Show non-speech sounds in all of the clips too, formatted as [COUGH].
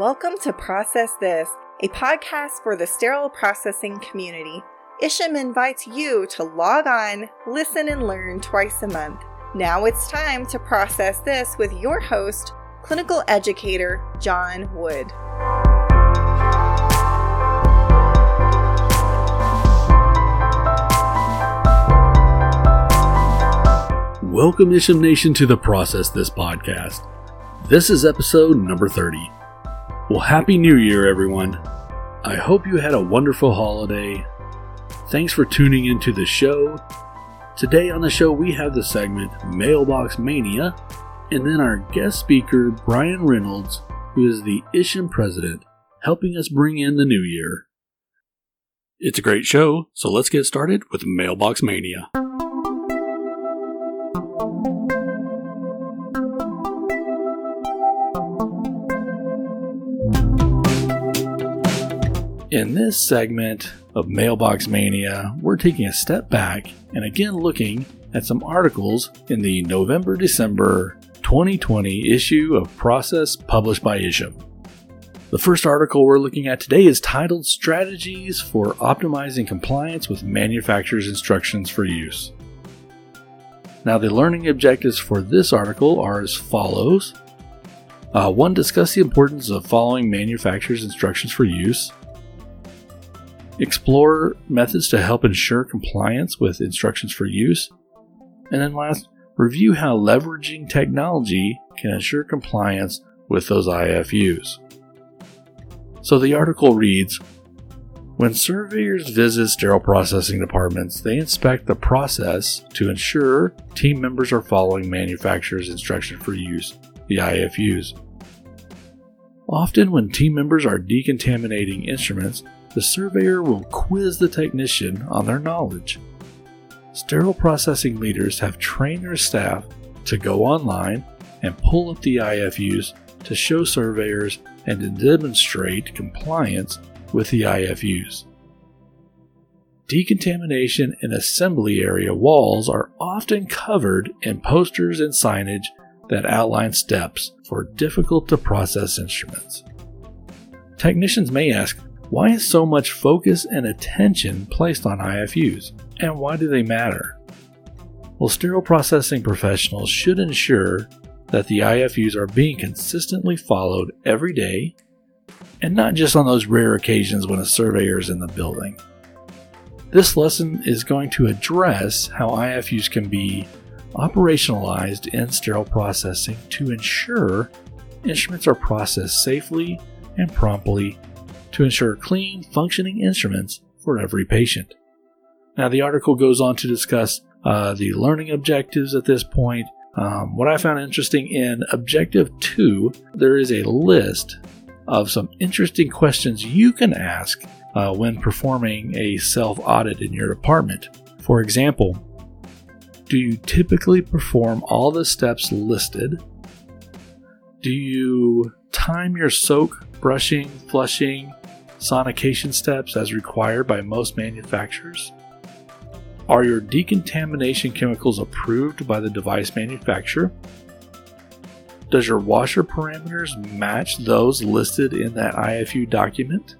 Welcome to Process This, a podcast for the sterile processing community. Isham invites you to log on, listen, and learn twice a month. Now it's time to process this with your host, clinical educator John Wood. Welcome, Isham Nation, to the Process This podcast. This is episode number 30. Well, Happy New Year, everyone. I hope you had a wonderful holiday. Thanks for tuning into the show. Today on the show, we have the segment Mailbox Mania, and then our guest speaker, Brian Reynolds, who is the Isham president, helping us bring in the new year. It's a great show, so let's get started with Mailbox Mania. In this segment of Mailbox Mania, we're taking a step back and again looking at some articles in the November December 2020 issue of Process published by Isham. The first article we're looking at today is titled Strategies for Optimizing Compliance with Manufacturer's Instructions for Use. Now, the learning objectives for this article are as follows. Uh, one, discuss the importance of following manufacturer's instructions for use explore methods to help ensure compliance with instructions for use, and then last, review how leveraging technology can ensure compliance with those IFUs. So the article reads When surveyors visit sterile processing departments, they inspect the process to ensure team members are following manufacturer's instruction for use, the IFUs. Often, when team members are decontaminating instruments, the surveyor will quiz the technician on their knowledge. Sterile processing leaders have trained their staff to go online and pull up the IFUs to show surveyors and to demonstrate compliance with the IFUs. Decontamination and assembly area walls are often covered in posters and signage that outline steps for difficult to process instruments. Technicians may ask, why is so much focus and attention placed on IFUs, and why do they matter? Well, sterile processing professionals should ensure that the IFUs are being consistently followed every day, and not just on those rare occasions when a surveyor is in the building. This lesson is going to address how IFUs can be operationalized in sterile processing to ensure instruments are processed safely and promptly to ensure clean, functioning instruments for every patient. Now, the article goes on to discuss uh, the learning objectives at this point. Um, what I found interesting in Objective 2, there is a list of some interesting questions you can ask uh, when performing a self audit in your department. For example, do you typically perform all the steps listed? Do you time your soak, brushing, flushing, sonication steps as required by most manufacturers? Are your decontamination chemicals approved by the device manufacturer? Does your washer parameters match those listed in that IFU document?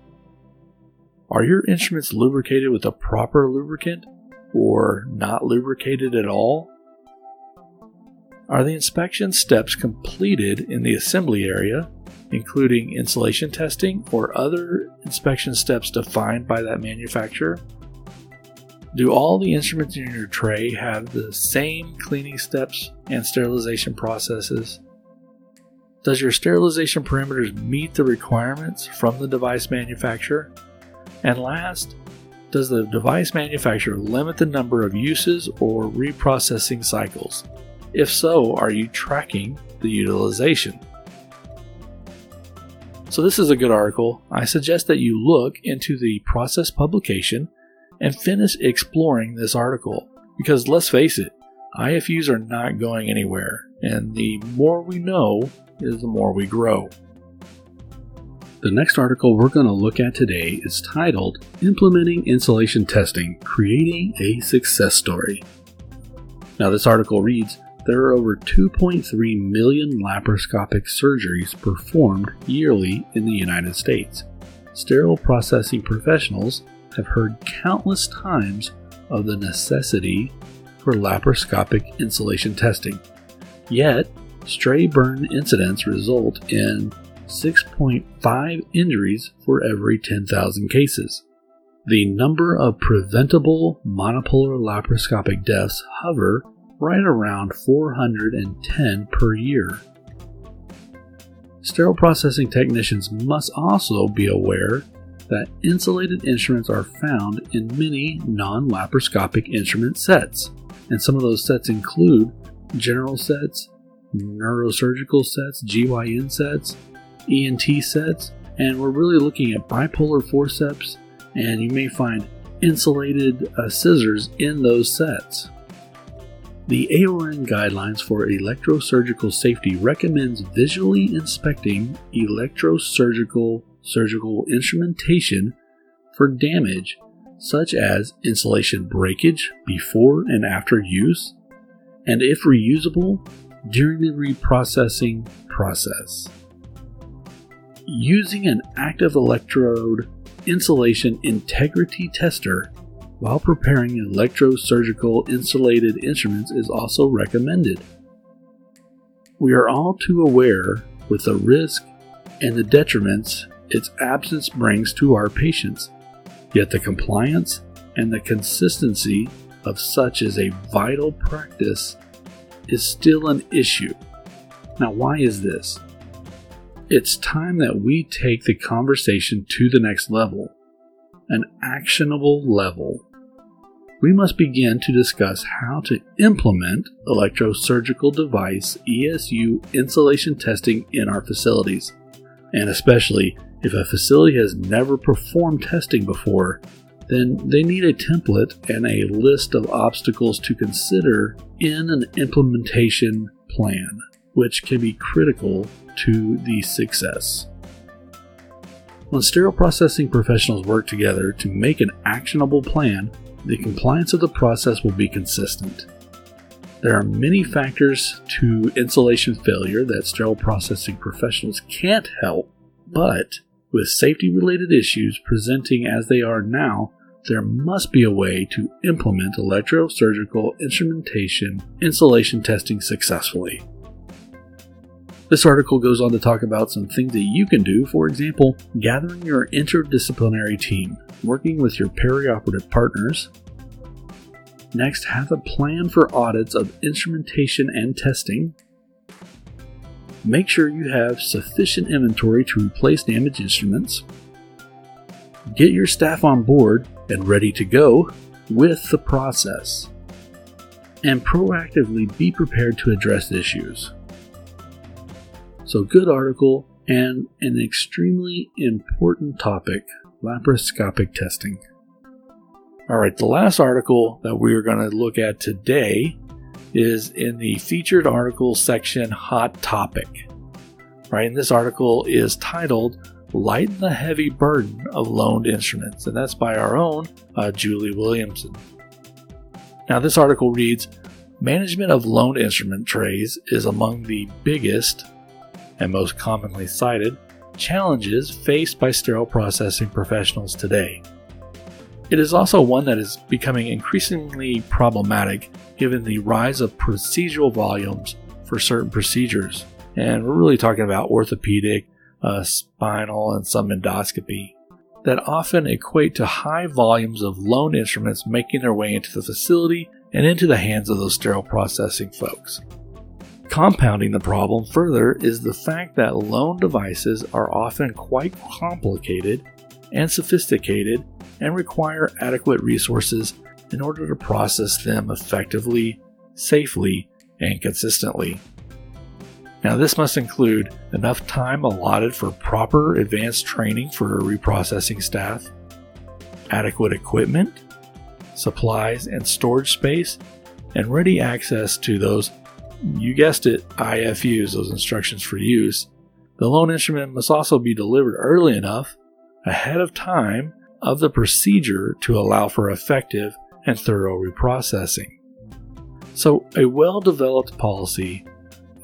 Are your instruments lubricated with a proper lubricant or not lubricated at all? Are the inspection steps completed in the assembly area including insulation testing or other inspection steps defined by that manufacturer? Do all the instruments in your tray have the same cleaning steps and sterilization processes? Does your sterilization parameters meet the requirements from the device manufacturer? And last, does the device manufacturer limit the number of uses or reprocessing cycles? If so, are you tracking the utilization? So, this is a good article. I suggest that you look into the process publication and finish exploring this article because let's face it, IFUs are not going anywhere, and the more we know is the more we grow. The next article we're going to look at today is titled Implementing Insulation Testing Creating a Success Story. Now, this article reads there are over 2.3 million laparoscopic surgeries performed yearly in the United States. Sterile processing professionals have heard countless times of the necessity for laparoscopic insulation testing. Yet, stray burn incidents result in 6.5 injuries for every 10,000 cases. The number of preventable monopolar laparoscopic deaths hover right around 410 per year. Sterile processing technicians must also be aware that insulated instruments are found in many non laparoscopic instrument sets, and some of those sets include general sets, neurosurgical sets, GYN sets, ENT sets, and we're really looking at bipolar forceps, and you may find insulated uh, scissors in those sets. The AORN guidelines for electrosurgical safety recommends visually inspecting electrosurgical surgical instrumentation for damage such as insulation breakage before and after use, and if reusable, during the reprocessing process. Using an active electrode insulation integrity tester while preparing electrosurgical insulated instruments is also recommended. We are all too aware with the risk and the detriments its absence brings to our patients, yet the compliance and the consistency of such as a vital practice is still an issue. Now, why is this? It's time that we take the conversation to the next level, an actionable level. We must begin to discuss how to implement electrosurgical device ESU insulation testing in our facilities, and especially if a facility has never performed testing before, then they need a template and a list of obstacles to consider in an implementation plan, which can be critical to the success. When sterile processing professionals work together to make an actionable plan, the compliance of the process will be consistent. There are many factors to insulation failure that sterile processing professionals can't help, but with safety related issues presenting as they are now, there must be a way to implement electrosurgical instrumentation insulation testing successfully. This article goes on to talk about some things that you can do, for example, gathering your interdisciplinary team, working with your perioperative partners. Next, have a plan for audits of instrumentation and testing. Make sure you have sufficient inventory to replace damaged instruments. Get your staff on board and ready to go with the process. And proactively be prepared to address issues. So, good article and an extremely important topic laparoscopic testing. All right, the last article that we are going to look at today is in the featured article section Hot Topic. Right, and this article is titled Lighten the Heavy Burden of Loaned Instruments, and that's by our own uh, Julie Williamson. Now, this article reads Management of loaned instrument trays is among the biggest and most commonly cited challenges faced by sterile processing professionals today. It is also one that is becoming increasingly problematic given the rise of procedural volumes for certain procedures. And we're really talking about orthopedic, uh, spinal, and some endoscopy that often equate to high volumes of loan instruments making their way into the facility and into the hands of those sterile processing folks. Compounding the problem further is the fact that loan devices are often quite complicated and sophisticated and require adequate resources in order to process them effectively, safely, and consistently. Now, this must include enough time allotted for proper advanced training for reprocessing staff, adequate equipment, supplies and storage space, and ready access to those, you guessed it, IFUs, those instructions for use. The loan instrument must also be delivered early enough, ahead of time, of the procedure to allow for effective and thorough reprocessing. So, a well developed policy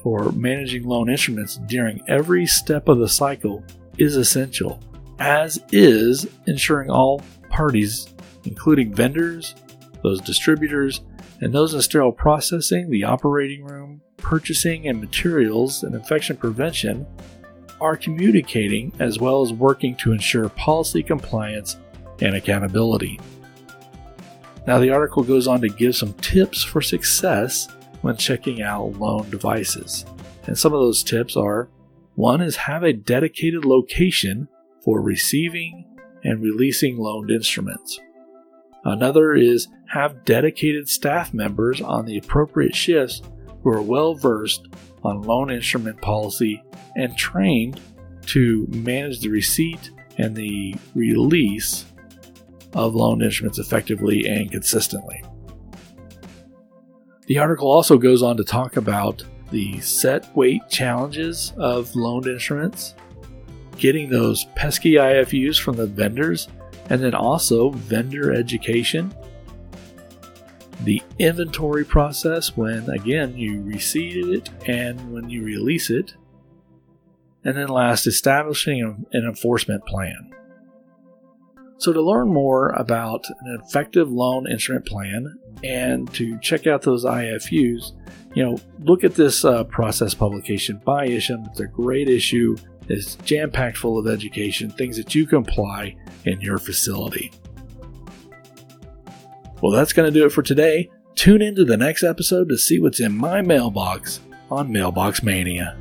for managing loan instruments during every step of the cycle is essential, as is ensuring all parties, including vendors, those distributors, and those in sterile processing, the operating room, purchasing and materials, and infection prevention, are communicating as well as working to ensure policy compliance and accountability. Now, the article goes on to give some tips for success when checking out loan devices. And some of those tips are one is have a dedicated location for receiving and releasing loaned instruments. Another is have dedicated staff members on the appropriate shifts who are well versed on loan instrument policy and trained to manage the receipt and the release of loan instruments effectively and consistently. The article also goes on to talk about the set weight challenges of loaned instruments, getting those pesky IFUs from the vendors, and then also vendor education, the inventory process when again you receive it and when you release it, and then last, establishing an enforcement plan. So, to learn more about an effective loan instrument plan and to check out those IFUs, you know, look at this uh, process publication by Isham. It's a great issue. It's jam packed full of education, things that you can apply in your facility. Well, that's going to do it for today. Tune into the next episode to see what's in my mailbox on Mailbox Mania.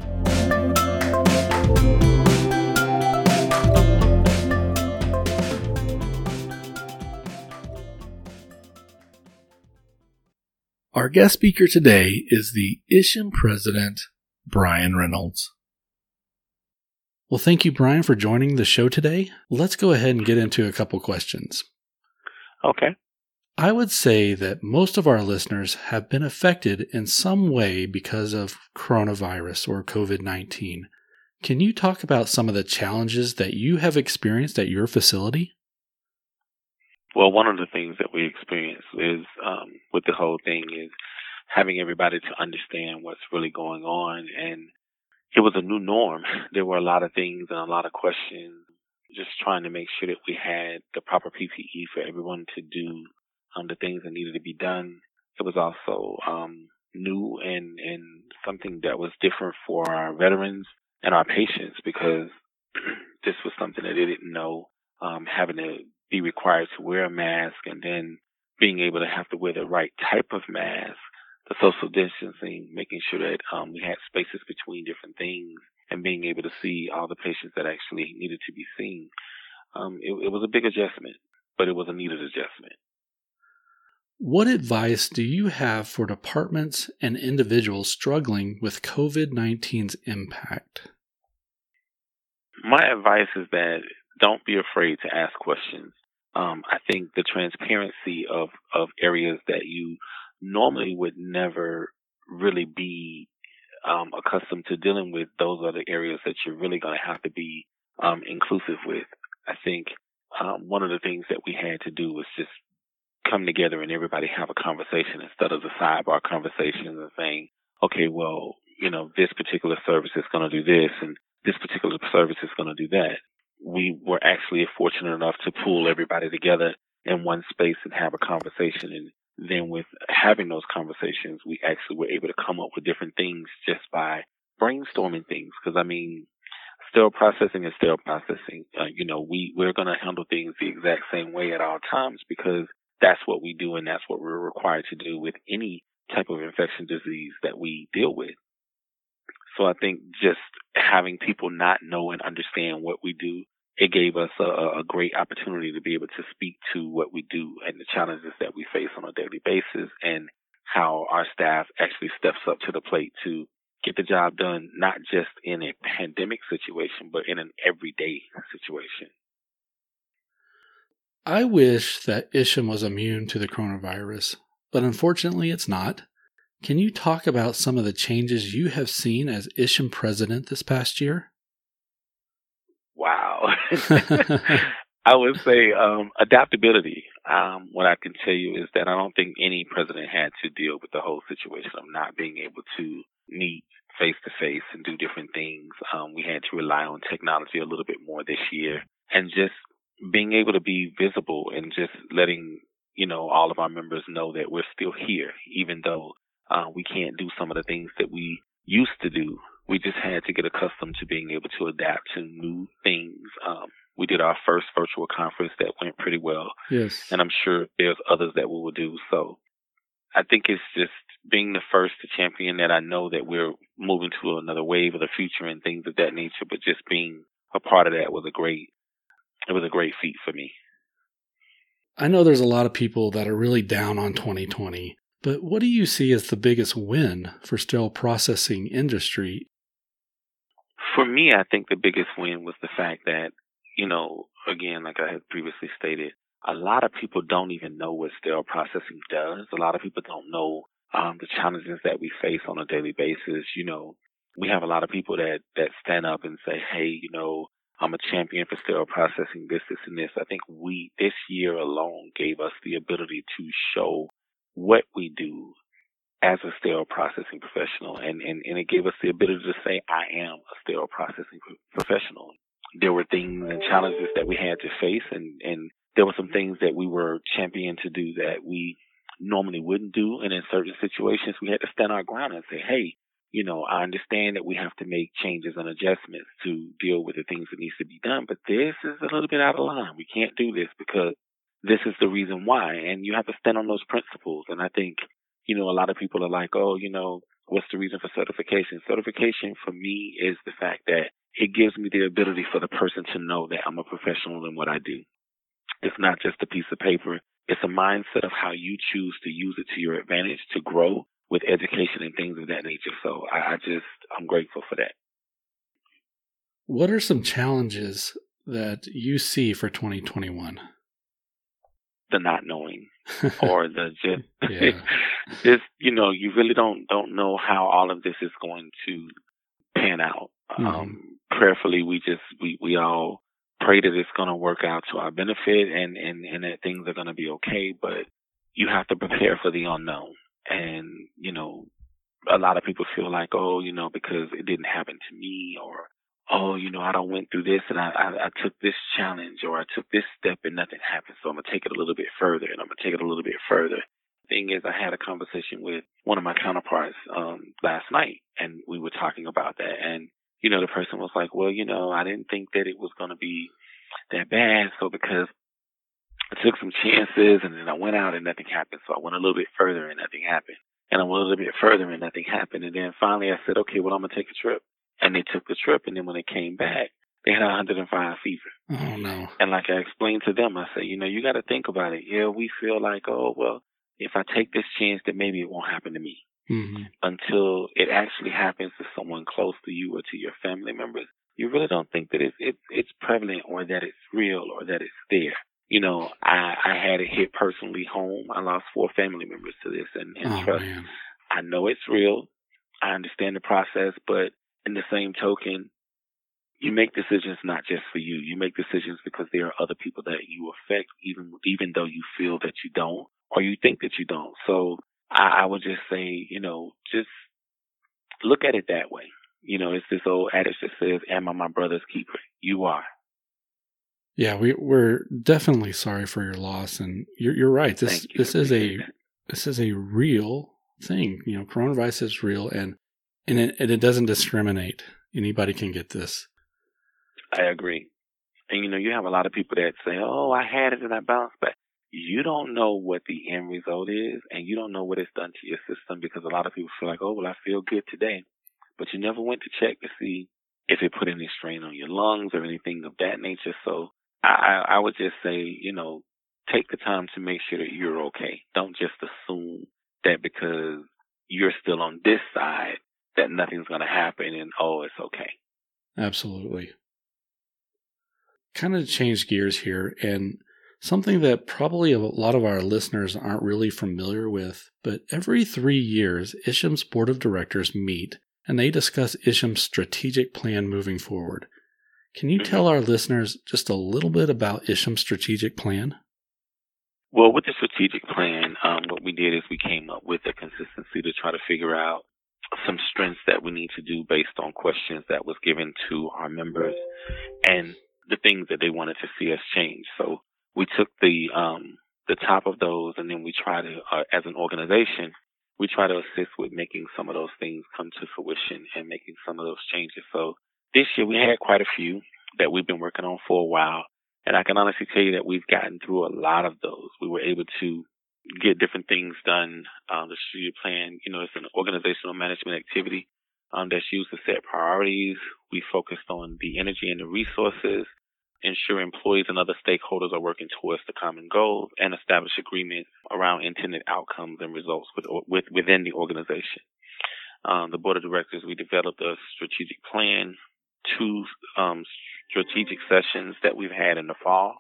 Our guest speaker today is the Isham president, Brian Reynolds. Well, thank you, Brian, for joining the show today. Let's go ahead and get into a couple questions. Okay. I would say that most of our listeners have been affected in some way because of coronavirus or COVID 19. Can you talk about some of the challenges that you have experienced at your facility? Well, one of the things that we experience is um, with the whole thing is having everybody to understand what's really going on. And it was a new norm. [LAUGHS] There were a lot of things and a lot of questions. Just trying to make sure that we had the proper PPE for everyone to do um, the things that needed to be done. It was also um, new and and something that was different for our veterans and our patients because [CLEARS THROAT] this was something that they didn't know. Um, having to be required to wear a mask and then being able to have to wear the right type of mask, the social distancing, making sure that um, we had spaces between different things and being able to see all the patients that actually needed to be seen. Um, it, it was a big adjustment, but it was a needed adjustment. What advice do you have for departments and individuals struggling with COVID 19's impact? My advice is that don't be afraid to ask questions. Um, I think the transparency of, of areas that you normally would never really be um, accustomed to dealing with, those are the areas that you're really going to have to be um, inclusive with. I think um, one of the things that we had to do was just come together and everybody have a conversation instead of the sidebar conversations and saying, okay, well, you know, this particular service is going to do this and this particular service is going to do that we were actually fortunate enough to pull everybody together in one space and have a conversation. And then with having those conversations, we actually were able to come up with different things just by brainstorming things. Cause I mean, still processing is still processing. Uh, you know, we, we're going to handle things the exact same way at all times because that's what we do and that's what we're required to do with any type of infection disease that we deal with. So I think just having people not know and understand what we do, it gave us a, a great opportunity to be able to speak to what we do and the challenges that we face on a daily basis and how our staff actually steps up to the plate to get the job done, not just in a pandemic situation, but in an everyday situation. I wish that Isham was immune to the coronavirus, but unfortunately it's not. Can you talk about some of the changes you have seen as Isham president this past year? Wow. [LAUGHS] [LAUGHS] I would say um, adaptability. Um, what I can tell you is that I don't think any president had to deal with the whole situation of not being able to meet face to face and do different things. Um, we had to rely on technology a little bit more this year, and just being able to be visible and just letting you know all of our members know that we're still here, even though uh, we can't do some of the things that we used to do. We just had to get accustomed to being able to adapt to new things. Um, we did our first virtual conference that went pretty well. Yes. And I'm sure there's others that we will do. So I think it's just being the first to champion that I know that we're moving to another wave of the future and things of that nature, but just being a part of that was a great it was a great feat for me. I know there's a lot of people that are really down on 2020, but what do you see as the biggest win for sterile processing industry? For me, I think the biggest win was the fact that you know, again, like I had previously stated, a lot of people don't even know what sterile processing does. A lot of people don't know um, the challenges that we face on a daily basis. You know, we have a lot of people that that stand up and say, "Hey, you know, I'm a champion for sterile processing, this, this, and this." I think we this year alone gave us the ability to show what we do as a sterile processing professional, and and and it gave us the ability to say, "I am a sterile processing professional." there were things and challenges that we had to face and, and there were some things that we were championed to do that we normally wouldn't do. And in certain situations, we had to stand our ground and say, Hey, you know, I understand that we have to make changes and adjustments to deal with the things that needs to be done, but this is a little bit out of line. We can't do this because this is the reason why. And you have to stand on those principles. And I think, you know, a lot of people are like, Oh, you know, what's the reason for certification? Certification for me is the fact that it gives me the ability for the person to know that I'm a professional in what I do. It's not just a piece of paper. It's a mindset of how you choose to use it to your advantage to grow with education and things of that nature. So I, I just, I'm grateful for that. What are some challenges that you see for 2021? The not knowing or [LAUGHS] the just, [LAUGHS] just, you know, you really don't, don't know how all of this is going to pan out. Mm-hmm. Um, prayerfully, we just we we all pray that it's going to work out to our benefit and and and that things are going to be okay. But you have to prepare for the unknown, and you know, a lot of people feel like, oh, you know, because it didn't happen to me, or oh, you know, I don't went through this and I, I, I took this challenge or I took this step and nothing happened. So I'm gonna take it a little bit further and I'm gonna take it a little bit further. Thing is, I had a conversation with one of my counterparts um, last night, and we were talking about that. And you know, the person was like, well, you know, I didn't think that it was going to be that bad. So because I took some chances and then I went out and nothing happened. So I went a little bit further and nothing happened. And I went a little bit further and nothing happened. And then finally I said, okay, well, I'm going to take a trip. And they took the trip. And then when they came back, they had a 105 fever. Oh, no. And like I explained to them, I said, you know, you got to think about it. Yeah, we feel like, oh, well, if I take this chance, then maybe it won't happen to me mm-hmm. until it actually happens to someone close to you or to your family members. You really don't think that it's it, it's prevalent or that it's real or that it's there. You know, I I had it hit personally home. I lost four family members to this, and, and oh, trust. Man. I know it's real. I understand the process, but in the same token, you make decisions not just for you. You make decisions because there are other people that you affect, even even though you feel that you don't or you think that you don't. So I, I would just say, you know, just look at it that way. You know, it's this old adage that says, "Am I my brother's keeper?" You are. Yeah, we we're definitely sorry for your loss, and you're you're right. This this is a this is a real thing. You know, coronavirus is real, and and it, and it doesn't discriminate. Anybody can get this. I agree. And you know, you have a lot of people that say, "Oh, I had it and I bounced back." you don't know what the end result is and you don't know what it's done to your system because a lot of people feel like, oh, well, I feel good today. But you never went to check to see if it put any strain on your lungs or anything of that nature. So I, I would just say, you know, take the time to make sure that you're okay. Don't just assume that because you're still on this side that nothing's going to happen and, oh, it's okay. Absolutely. Kind of change gears here and something that probably a lot of our listeners aren't really familiar with, but every three years, Isham's board of directors meet and they discuss Isham's strategic plan moving forward. Can you mm-hmm. tell our listeners just a little bit about Isham's strategic plan? Well, with the strategic plan, um, what we did is we came up with a consistency to try to figure out some strengths that we need to do based on questions that was given to our members and the things that they wanted to see us change. So we took the um, the top of those, and then we try to, uh, as an organization, we try to assist with making some of those things come to fruition and making some of those changes. So this year we had quite a few that we've been working on for a while. And I can honestly tell you that we've gotten through a lot of those. We were able to get different things done. Um, the strategic plan, you know, it's an organizational management activity um, that's used to set priorities. We focused on the energy and the resources ensure employees and other stakeholders are working towards the common goals, and establish agreement around intended outcomes and results with, with, within the organization. Um, the board of directors, we developed a strategic plan, two um, strategic sessions that we've had in the fall,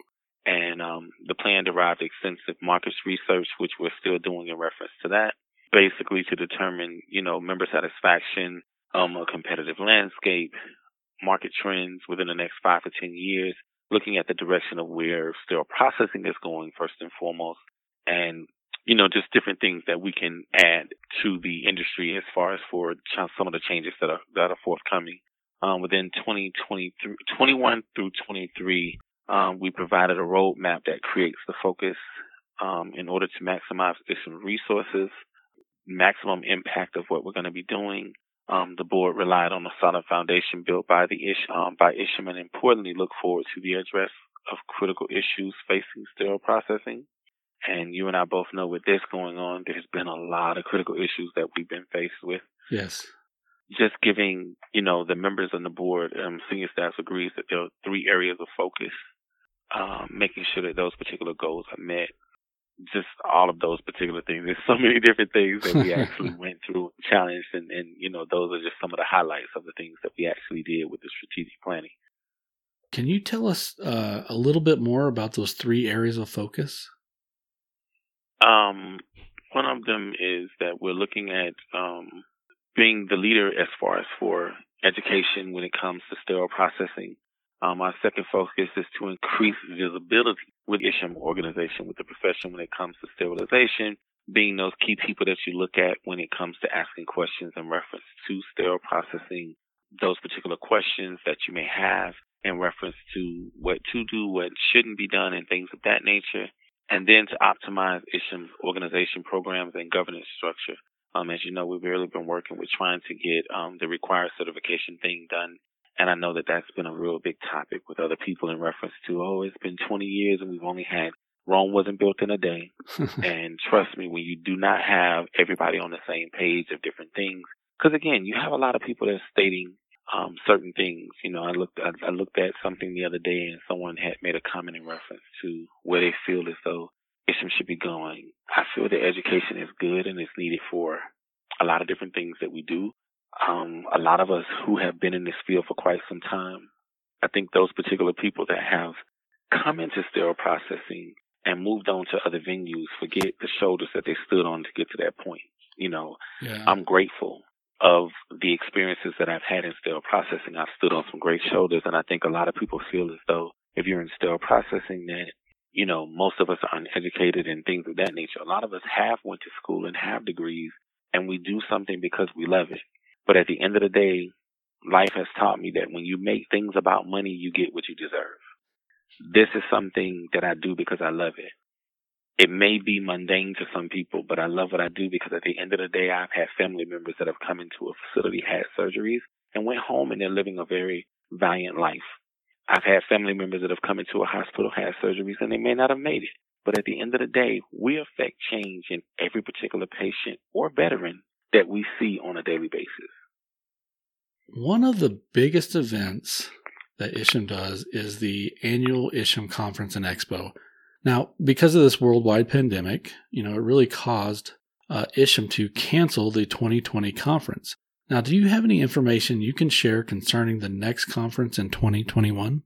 and um, the plan derived extensive market research, which we're still doing in reference to that, basically to determine, you know, member satisfaction, um, a competitive landscape, market trends within the next five to 10 years, looking at the direction of where sterile processing is going first and foremost, and you know just different things that we can add to the industry as far as for some of the changes that are that are forthcoming. Um, within 2023, 21 through 23, um, we provided a roadmap that creates the focus um, in order to maximize additional resources, maximum impact of what we're going to be doing, um, the board relied on a solid foundation built by the ish, um, by Isham and importantly look forward to the address of critical issues facing sterile processing. And you and I both know with this going on, there's been a lot of critical issues that we've been faced with. Yes. Just giving, you know, the members on the board, um, senior staff agrees that there are three areas of focus, um, making sure that those particular goals are met just all of those particular things. There's so [LAUGHS] many different things that we actually [LAUGHS] went through, challenged, and, and you know those are just some of the highlights of the things that we actually did with the strategic planning. Can you tell us uh, a little bit more about those three areas of focus? Um, one of them is that we're looking at um, being the leader as far as for education when it comes to sterile processing um, our second focus is to increase visibility with Isham organization, with the profession when it comes to sterilization, being those key people that you look at when it comes to asking questions in reference to sterile processing, those particular questions that you may have in reference to what to do, what shouldn't be done, and things of that nature. And then to optimize Isham's organization programs and governance structure. Um, as you know, we've really been working with trying to get um, the required certification thing done and I know that that's been a real big topic with other people in reference to, oh, it's been 20 years and we've only had Rome wasn't built in a day. [LAUGHS] and trust me, when you do not have everybody on the same page of different things, because again, you have a lot of people that are stating um, certain things. You know, I looked I, I looked at something the other day, and someone had made a comment in reference to where they feel as though Isham should be going. I feel that education is good and it's needed for a lot of different things that we do um, a lot of us who have been in this field for quite some time, I think those particular people that have come into sterile processing and moved on to other venues forget the shoulders that they stood on to get to that point. You know, yeah. I'm grateful of the experiences that I've had in sterile processing. I've stood on some great shoulders, and I think a lot of people feel as though if you're in sterile processing that you know, most of us are uneducated and things of that nature. A lot of us have went to school and have degrees and we do something because we love it. But at the end of the day, life has taught me that when you make things about money, you get what you deserve. This is something that I do because I love it. It may be mundane to some people, but I love what I do because at the end of the day, I've had family members that have come into a facility, had surgeries, and went home and they're living a very valiant life. I've had family members that have come into a hospital, had surgeries, and they may not have made it. But at the end of the day, we affect change in every particular patient or veteran that we see on a daily basis. One of the biggest events that Isham does is the annual Isham Conference and Expo. Now, because of this worldwide pandemic, you know, it really caused uh, Isham to cancel the 2020 conference. Now, do you have any information you can share concerning the next conference in 2021?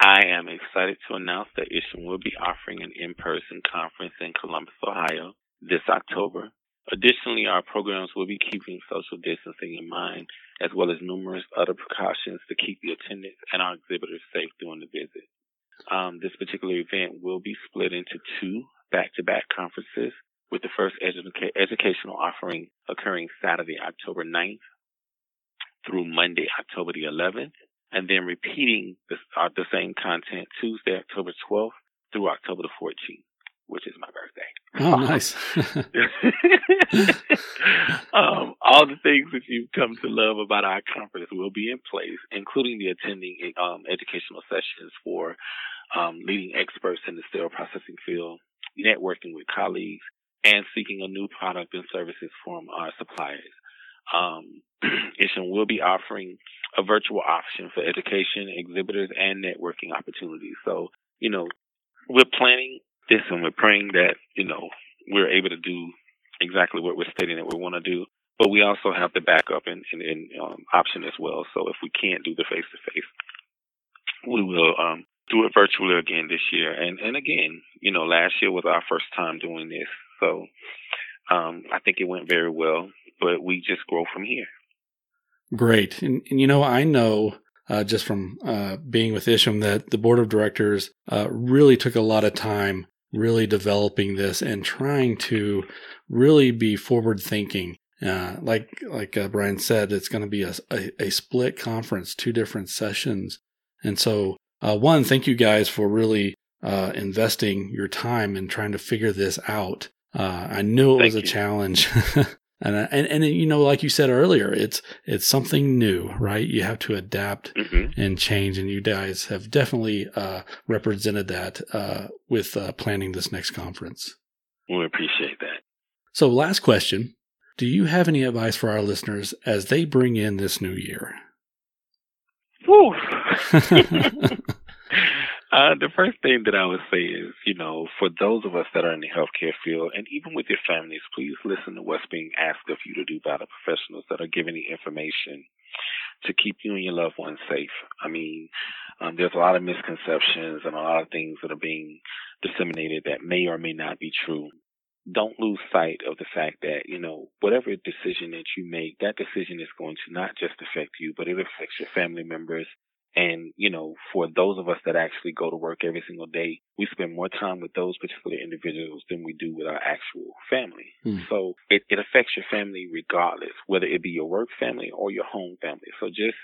I am excited to announce that Isham will be offering an in person conference in Columbus, Ohio this October Additionally, our programs will be keeping social distancing in mind, as well as numerous other precautions to keep the attendants and our exhibitors safe during the visit. Um, this particular event will be split into two back-to-back conferences, with the first educa- educational offering occurring Saturday, October 9th through Monday, October the 11th, and then repeating the, uh, the same content Tuesday, October 12th through October the 14th which is my birthday. Oh, nice. [LAUGHS] um, all the things that you've come to love about our conference will be in place, including the attending um, educational sessions for um, leading experts in the sterile processing field, networking with colleagues, and seeking a new product and services from our suppliers. Um, [CLEARS THROAT] ISHM will be offering a virtual option for education, exhibitors, and networking opportunities. So, you know, we're planning this and we're praying that, you know, we're able to do exactly what we're stating that we want to do. But we also have the backup and, and, and um, option as well. So if we can't do the face to face, we will um, do it virtually again this year. And and again, you know, last year was our first time doing this, so um, I think it went very well. But we just grow from here. Great, and, and you know, I know uh, just from uh, being with Isham that the board of directors uh, really took a lot of time really developing this and trying to really be forward thinking. Uh, like like uh, Brian said, it's going to be a, a, a, split conference, two different sessions, and so uh, one, thank you guys for really uh, investing your time and trying to figure this out. Uh, I knew it thank was a you. challenge. [LAUGHS] And, and and you know, like you said earlier, it's it's something new, right? You have to adapt mm-hmm. and change, and you guys have definitely uh, represented that uh, with uh, planning this next conference. We appreciate that. So, last question: Do you have any advice for our listeners as they bring in this new year? [LAUGHS] [LAUGHS] Uh, the first thing that I would say is, you know, for those of us that are in the healthcare field, and even with your families, please listen to what's being asked of you to do by the professionals that are giving the information to keep you and your loved ones safe. I mean, um, there's a lot of misconceptions and a lot of things that are being disseminated that may or may not be true. Don't lose sight of the fact that, you know, whatever decision that you make, that decision is going to not just affect you, but it affects your family members, and, you know, for those of us that actually go to work every single day, we spend more time with those particular individuals than we do with our actual family. Mm. So it, it affects your family regardless, whether it be your work family or your home family. So just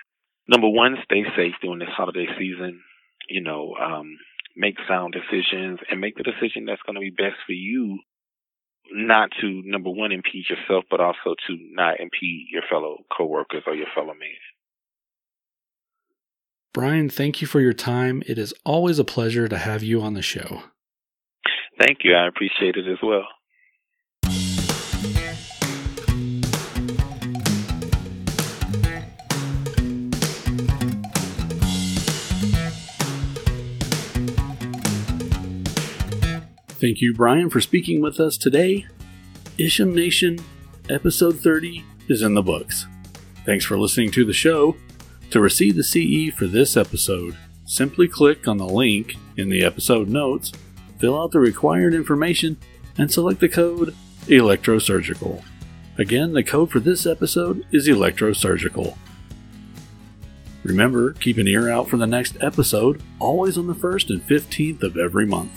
number one, stay safe during this holiday season. You know, um, make sound decisions and make the decision that's going to be best for you not to number one impede yourself, but also to not impede your fellow coworkers or your fellow man. Brian, thank you for your time. It is always a pleasure to have you on the show. Thank you. I appreciate it as well. Thank you, Brian, for speaking with us today. Isham Nation, episode 30 is in the books. Thanks for listening to the show. To receive the CE for this episode, simply click on the link in the episode notes, fill out the required information, and select the code Electrosurgical. Again, the code for this episode is Electrosurgical. Remember, keep an ear out for the next episode, always on the 1st and 15th of every month.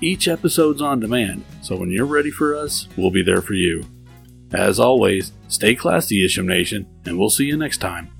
Each episode's on demand, so when you're ready for us, we'll be there for you. As always, stay classy, Isham Nation, and we'll see you next time.